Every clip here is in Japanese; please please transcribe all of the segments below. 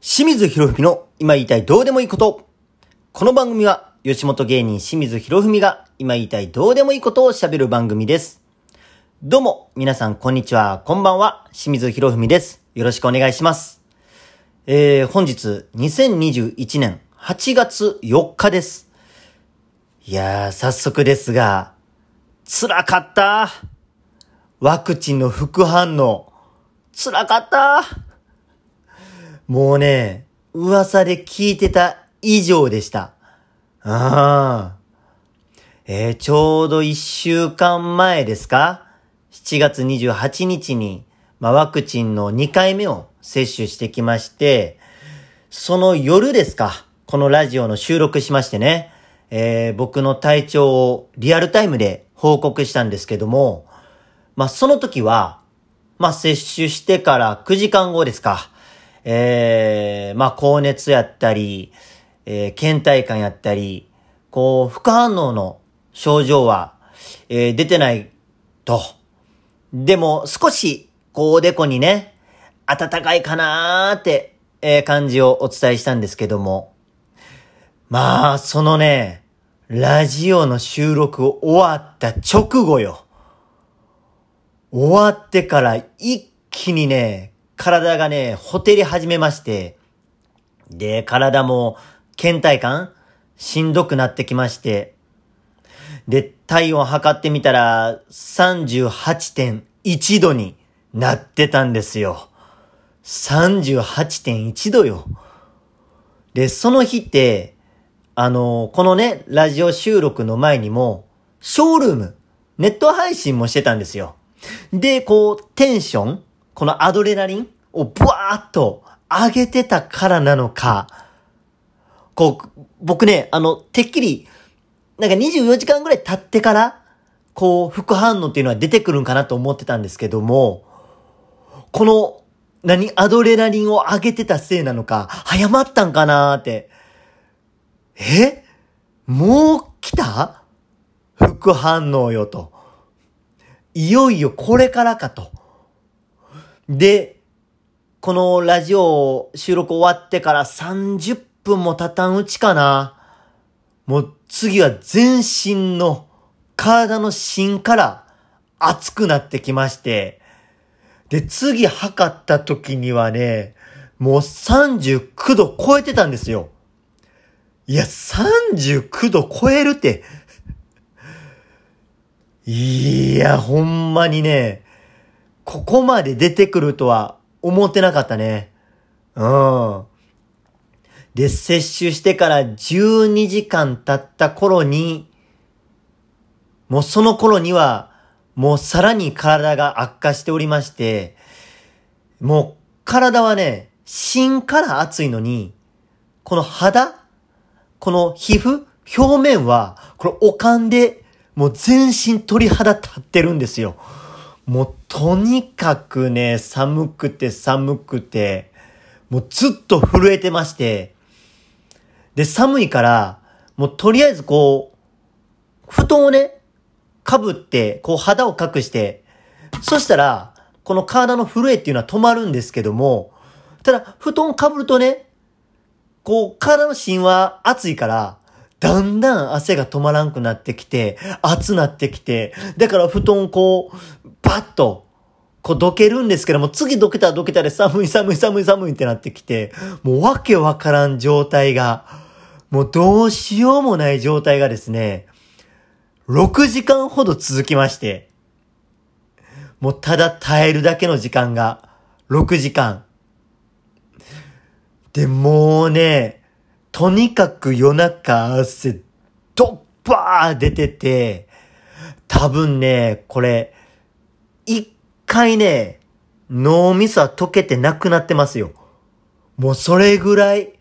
清水博文の今言いたいどうでもいいこと。この番組は吉本芸人清水博文が今言いたいどうでもいいことを喋る番組です。どうも、皆さんこんにちは、こんばんは、清水博文です。よろしくお願いします。えー、本日、2021年8月4日です。いやー、早速ですが、辛かった。ワクチンの副反応、辛かった。もうね、噂で聞いてた以上でした。ああ。えーちょうど一週間前ですか ?7 月28日に、まあ、ワクチンの2回目を接種してきまして、その夜ですか？このラジオの収録しましてね、えー僕の体調をリアルタイムで報告したんですけども、まあ、その時は、まあ、接種してから9時間後ですか。えー、まあ、高熱やったり、えー、倦怠感やったり、こう、副反応の症状は、えー出てないと。でも、少し、こう、おでこにね、暖かいかなーって、えー感じをお伝えしたんですけども。まあ、そのね、ラジオの収録終わった直後よ。終わってから一気にね、体がね、ほてり始めまして、で、体も倦怠感？しんどくなってきまして、で、体温測ってみたら38.1度になってたんですよ。38.1度よ。で、その日って、あの、このね、ラジオ収録の前にも、ショールーム、ネット配信もしてたんですよ。で、こう、テンションこのアドレナリンをブワーっと上げてたからなのか、こう、僕ね、あの、てっきり、なんか24時間ぐらい経ってから、こう、副反応っていうのは出てくるんかなと思ってたんですけども、この、何、アドレナリンを上げてたせいなのか、早まったんかなーって。え？もう来た？副反応よと。いよいよこれからかと。で、このラジオ収録終わってから30分も経たんうちかな。もう次は全身の体の芯から熱くなってきまして。で、次測った時にはね、もう39度超えてたんですよ。いや、39度超えるって。いや、ほんまにね、ここまで出てくるとは思ってなかったね。うん。で、接種してから12時間経った頃に、もうその頃には、もうさらに体が悪化しておりまして、もう体はね、芯から熱いのに、この肌この皮膚表面は、これおかんで、もう全身鳥肌立ってるんですよ。もうとにかくね、寒くて寒くて、もうずっと震えてまして、で、寒いから、もうとりあえずこう、布団をね、かぶって、こう肌を隠して、そしたら、この体の震えっていうのは止まるんですけども、ただ、布団かぶるとね、こう、体の芯は熱いから、だんだん汗が止まらんくなってきて、熱なってきて、だから布団こう、バッと、こうどけるんですけども、次どけたらどけたら寒い寒い寒い寒いってなってきて、もうわけわからん状態が、もうどうしようもない状態がですね、6時間ほど続きまして、もうただ耐えるだけの時間が、6時間。で、もうね、とにかく夜中汗、ドッバー出てて、多分ね、これ、回ね、脳みそは溶けてなくなってますよ。もうそれぐらい、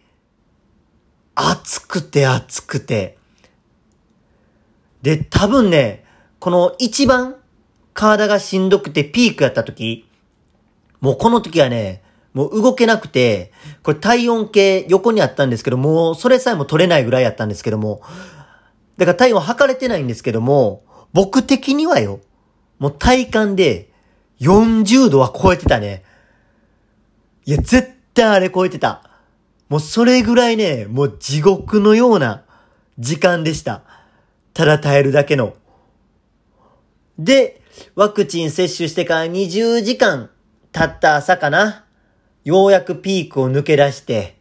熱くて熱くて。で、多分ね、この一番体がしんどくてピークやった時、もうこの時はね、もう動けなくて、これ体温計横にあったんですけども、それさえも取れないぐらいやったんですけども、だから体温測れてないんですけども、僕的にはよ、もう体感で40度は超えてたね。いや、絶対あれ超えてた。もうそれぐらいね、もう地獄のような時間でした。ただ耐えるだけの。で、ワクチン接種してから20時間経った朝かな。ようやくピークを抜け出して、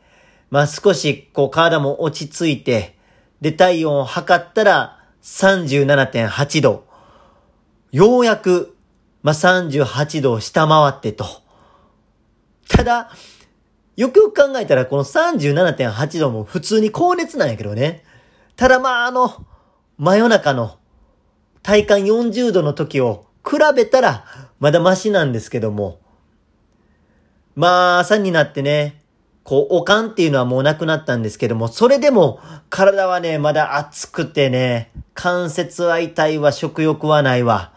まあ少しこう体も落ち着いて、で体温を測ったら37.8度。ようやく、まあ38度を下回ってと。ただ、よくよく考えたらこの37.8度も普通に高熱なんやけどね。ただまああの、真夜中の体感40度の時を比べたらまだマシなんですけども。まあ朝になってね、こう、おかんっていうのはもうなくなったんですけども、それでも体はね、まだ熱くてね、関節は痛いわ、食欲はないわ。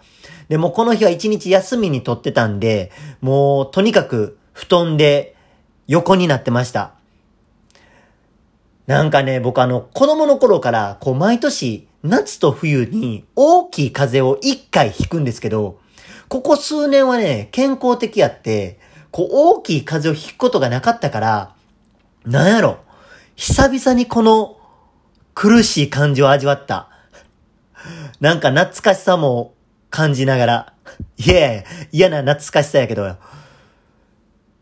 でもこの日は一日休みにとってたんで、もうとにかく布団で横になってました。なんかね、僕あの、子供の頃から、こう毎年、夏と冬に大きい風を一回引くんですけど、ここ数年はね、健康的やって、こう大きい風を引くことがなかったから、なんやろ。久々にこの苦しい感じを味わった。なんか懐かしさも感じながら。いやいや、嫌な懐かしさやけど。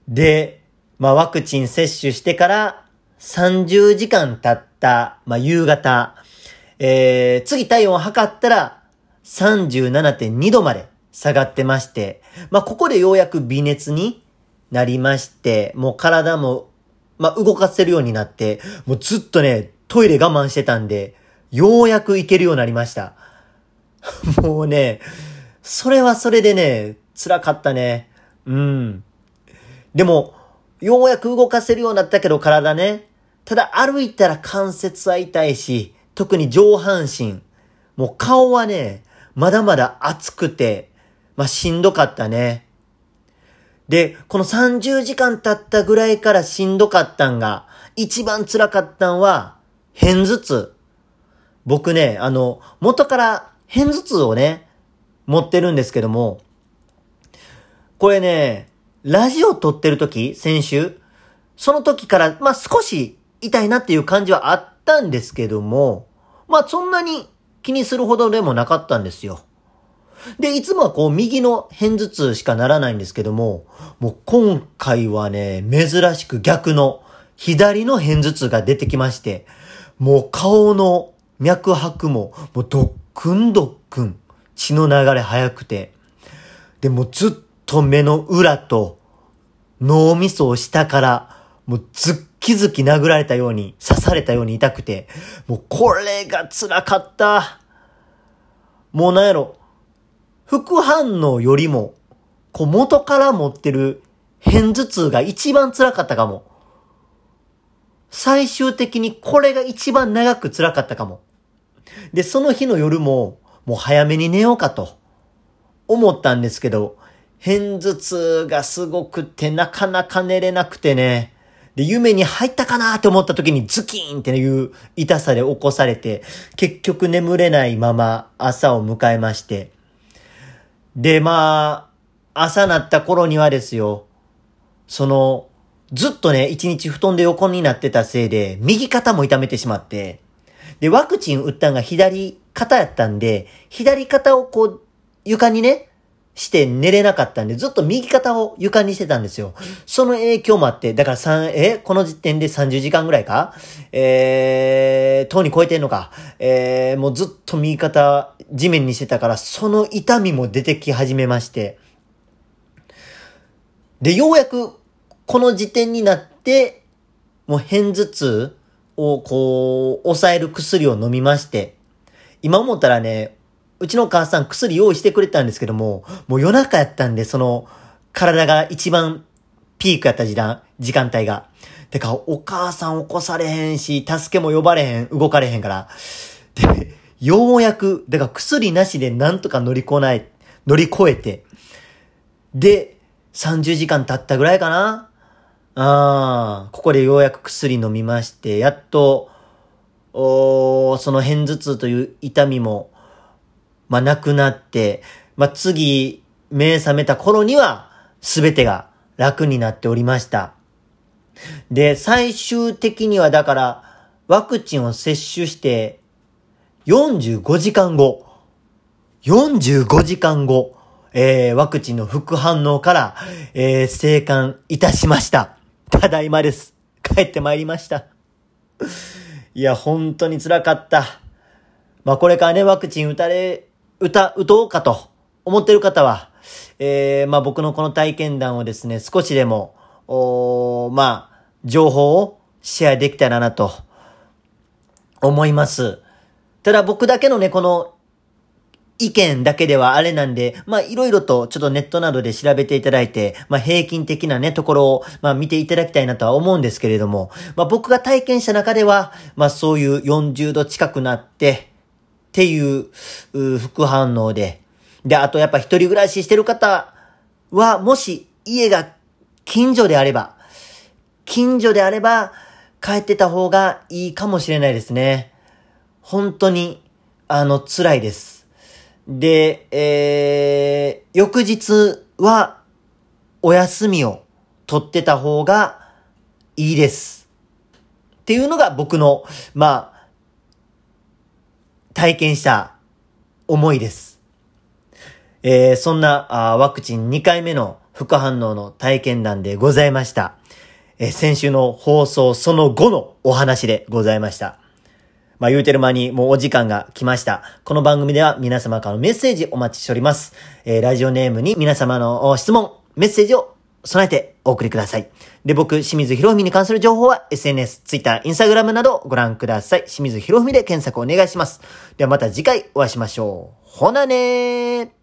で、まあワクチン接種してから30時間経った、まあ夕方。えー、次体温を測ったら37.2度まで下がってまして、まあここでようやく微熱になりまして、もう体もまあ、動かせるようになって、もうずっとね、トイレ我慢してたんで、ようやく行けるようになりました。もうね、それはそれでね、辛かったね。うん。でも、ようやく動かせるようになったけど体ね。ただ歩いたら関節は痛いし、特に上半身。もう顔はね、まだまだ熱くて、まあ、しんどかったね。で、この30時間経ったぐらいからしんどかったんが、一番辛かったんは、偏頭痛。僕ね、あの、元から偏頭痛をね、持ってるんですけども、これね、ラジオ撮ってる時、先週、その時から、まあ、少し痛いなっていう感じはあったんですけども、まあ、そんなに気にするほどでもなかったんですよ。で、いつもはこう右の偏頭痛しかならないんですけども、もう今回はね、珍しく逆の左の偏頭痛が出てきまして、もう顔の脈拍ももうドックンドックン血の流れ速くて、で、もずっと目の裏と脳みそを下からもうズッキズキ殴られたように刺されたように痛くて、もうこれが辛かった。もうなんやろ、副反応よりも、こう元から持ってる偏頭痛が一番辛かったかも。最終的にこれが一番長く辛かったかも。で、その日の夜も、もう早めに寝ようかと思ったんですけど、偏頭痛がすごくてなかなか寝れなくてね。で、夢に入ったかなって思った時にズキーンっていう痛さで起こされて、結局眠れないまま朝を迎えまして、で、まあ、朝なった頃にはですよ、その、ずっとね、一日布団で横になってたせいで、右肩も痛めてしまって、で、ワクチン打ったんが左肩やったんで、左肩をこう、床にね、して寝れなかったんで、ずっと右肩を床にしてたんですよ。その影響もあって、だから3、え、この時点で30時間ぐらいか？えー、とうに超えてんのか？えー、もうずっと右肩地面にしてたから、その痛みも出てき始めまして。で、ようやく、この時点になって、もう偏頭痛をこう、抑える薬を飲みまして、今思ったらね、うちの母さん薬用意してくれたんですけども、もう夜中やったんで、その、体が一番ピークやった時間、時間帯が。てか、お母さん起こされへんし、助けも呼ばれへん、動かれへんから。で、ようやく、だから薬なしでなんとか乗りこない、乗り越えて、で、30時間経ったぐらいかなああ、ここでようやく薬飲みまして、やっと、おその偏頭痛という痛みも、まあ、なくなって、まあ、次、目覚めた頃には、すべてが楽になっておりました。で、最終的にはだから、ワクチンを接種して、45時間後、45時間後、えー、ワクチンの副反応から、えー、生還いたしました。ただいまです。帰ってまいりました。いや、本当に辛かった。まあ、これからね、ワクチン打たれ、打た、打とうかと思ってる方は、えー、まあ、僕のこの体験談をですね、少しでも、おまあ、情報をシェアできたらなと思います。ただ僕だけのね、この意見だけではあれなんで、まあいろいろとちょっとネットなどで調べていただいて、まあ平均的なね、ところを、まあ見ていただきたいなとは思うんですけれども、まあ僕が体験した中では、まあそういう40度近くなって、っていう、う副反応で、で、あとやっぱ一人暮らししてる方は、もし家が近所であれば、近所であれば、帰ってた方がいいかもしれないですね。本当に、あの、辛いです。で、えー、翌日は、お休みを取ってた方がいいです。っていうのが僕の、まあ、体験した思いです。えー、そんなあワクチン2回目の副反応の体験談でございました。えー、先週の放送その後のお話でございました。まあ言うてる間にもうお時間が来ました。この番組では皆様からのメッセージお待ちしております。えー、ラジオネームに皆様の質問、メッセージを備えてお送りください。で、僕、清水博文に関する情報は SNS、Twitter、Instagram などご覧ください。清水博文で検索お願いします。ではまた次回お会いしましょう。ほなねー